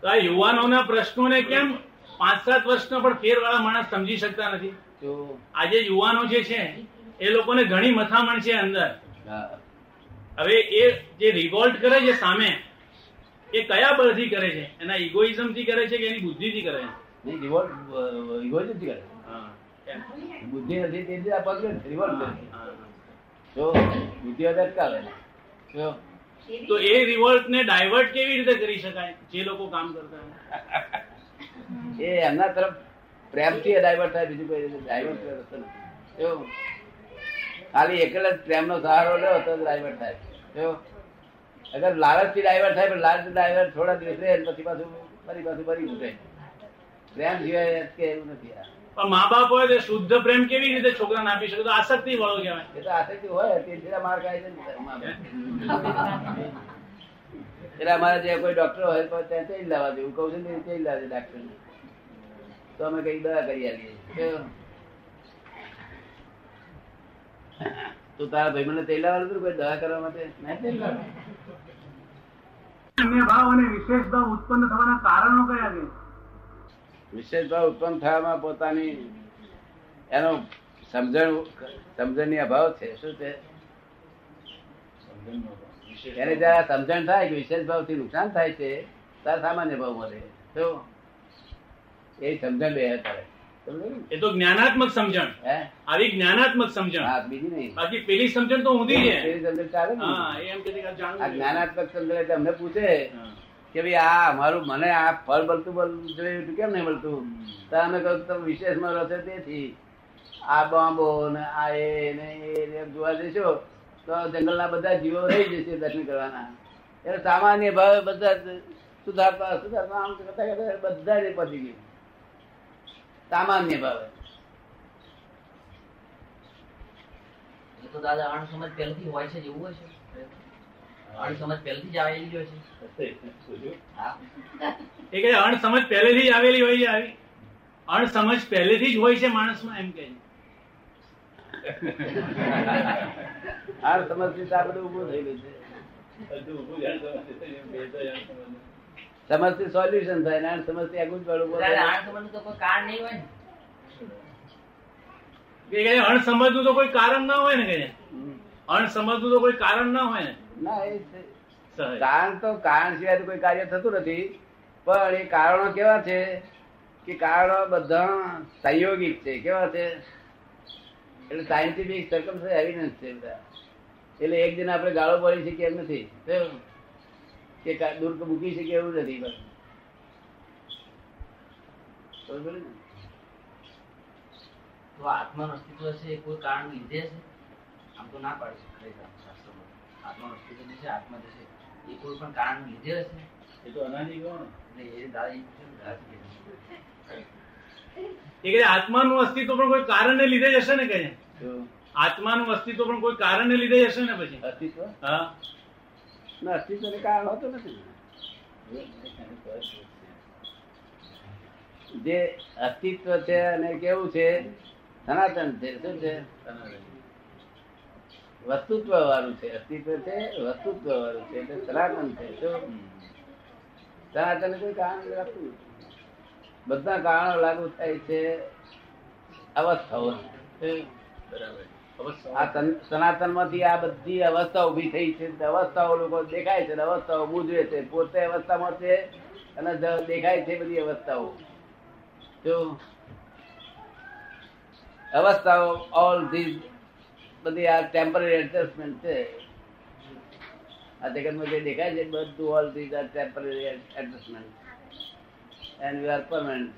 તો આ યુવાનોના પ્રશ્નોને કેમ પાંચ સાત વર્ષના પણ ફેરવાળા માણસ સમજી શકતા નથી? આજે યુવાનો જે છે એ લોકોને ઘણી મથામણ છે અંદર. હવે એ જે રિવોલ્ટ કરે છે સામે એ કયા બળથી કરે છે? એના ઇગોઇઝમથી કરે છે કે એની બુદ્ધિથી કરે છે? રિવોલ્ટ રિવોલ્ટ નથી કરે? બુદ્ધિ નથી તેથી આ પગલે રિવોલ્ટ કરે. જો બુદ્ધિ અટકાવે જો તો એ રિવોલ્ટ ને ડાયવર્ટ કેવી રીતે કરી શકાય? જે લોકો કામ કરતા એ એમના તરફ પ્રેમથી ડાયવર્ટ થાય, બીજું કોઈ ડાયવર્ટ રસ્તો નથી. ખાલી એકલ જ પ્રેમનો સહારો લે, તો ડાયવર્ટ થાય. જો અગર લાલચથી ડાયવર્ટ થાય, પણ લાલચ ડાયવર્ટ થોડા દિવસ રહે પછી પાછું ફરી પાછું ફરી ઉઠે પ્રેમ સિવાય કે એવું નથી પણ મા બાપ હોય તો શુદ્ધ પ્રેમ કેવી રીતે છોકરાને આપી શકે? તો આસક્તિ વાળો કહેવાય. એ તો આસક્તિ હોય તે જરા માર ખાય છે. એટલે અમારે જે કોઈ ડોક્ટર હોય તો ત્યાં તે લાવવા જેવું કહું છું ને તે લાવે ડાક્ટર તો અમે કઈ દવા કરી આવીએ તો તું તારા ભાઈ મને તેલ લાવવાનું હતું કોઈ દવા કરવા માટે? મેં તેલ લાવ્યું. અન્ય ભાવ અને વિશેષ ભાવ ઉત્પન્ન થવાના કારણો કયા છે? વિશેષ ભાવ ઉત્પન્ન થવામાં પોતાની એનો સમજણ સમજણની અભાવ છે. શું છે? એને જયારે સમજણ થાય કે વિશેષ ભાવથી નુકસાન થાય છે ત્યારે સામાન્ય ભાવ મળે તો એ સમજણ બે કરે. એ તો જ્ઞાનાત્મક સમજણ. હે? આવી જ્ઞાનાત્મક સમજણ. હા બીજી નહીં. બાકી પેલી સમજણ તો ઊંધી છે. પેલી સમજણ ચાલે ને હા એમ કે આ જ્ઞાનાત્મક સમજણ એટલે અમને પૂછે હા. કે ભાઈ આ અમારું મને આ ફળ મળતું મળતું જોયું કેમ નહીં મળતું તો અમે કહ્યું તમે વિશેષમાં રહો છો તેથી. આ બોમ્બો ને આ એ ને એ જોવા જશો, તો જંગલના બધા જીવો રહી જશે દર્શન કરવાના. એટલે સામાન્ય ભાવે બધા સુધારતા સુધારતા, આમ કરતા કરતા બધા જ પતી ગયું. સામાન્ય ભાવે. તો દાદા અણસમજ પહેલેથી હોય છે, જેવું હોય છે. અણસમજ પહેલેથી જ આવેલી હોય છે. હા. એ કે અણસમજ પહેલેથી જ આવેલી હોય છે આવી. અણસમજ પહેલેથી જ હોય છે માણસમાં એમ કે સમજથી સોલ્યુશન થાય ને સમજથી આગું જ. તો કોઈ કારણ નહીં હોય ને. અણસમજનું તો કોઈ કારણ ના હોય ને કે અણસમજનું તો કોઈ કારણ ના હોય ને. ના એ કારણ તો કારણ સિવાય કોઈ કાર્ય થતું નથી. પણ એ કારણો કેવા છે કે કારણો બધા સંયોગિક છે. કેવા છે? એટલે સાયન્ટિફિક સરકમ એવિડન્સ છે બધા. એટલે એક દિન આપણે ગાળો પડી શકીએ એમ નથી. કે કા- દૂર મૂકી શકીએ એવું નથી બસ. બરોબર તો આત્માનું અસ્તિત્વ છે એ કોઈ કારણ લીધે છે? આમ તો ના પાડી શકે શાસ્ત્રોમાં અસ્તિત્વ જે છે આત્મા જે છે. એ કોઈ પણ કારણ લીધે હશે એ તો અનાદિ ગણ. એટલે એ દાદા એ પૂછે ને દાદા એ કે આત્માનું અસ્તિત્વ પણ કોઈ કારણને લીધે જ હશે ને કઈ આત્માનું અસ્તિત્વ પણ કોઈ કારણને લીધે જ હશે ને પછી? અસ્તિત્વ? હા. ના અસ્તિત્વને કારણ હોતું નથી જે અસ્તિત્વ છે અને કેવું છે? સનાતન છે શું છે. વસ્તુત્વ વાળું છે અસ્તિત્વ છે વસ્તુત્વ વાળું છે એટલે સનાતન છે શું સનાતન કોઈ કારણ રાખતું બધા કારણો લાગુ થાય છે અવસ્થાઓ. સનાતનમાંથી આ બધી અવસ્થા ઊભી થઈ છે અવસ્થાઓ લોકો દેખાય છે અવસ્થાઓ બુજવે છે પોતે અવસ્થામાં છે અને દેખાય છે બધી અવસ્થાઓ. જો અવસ્થાઓ ઓલ ધીસ બધી આ ટેમ્પરરી એડજસ્ટમેન્ટ છે. આ જગતમાં જે દેખાય છે, બધું all these are temporary adjustment and we are permanent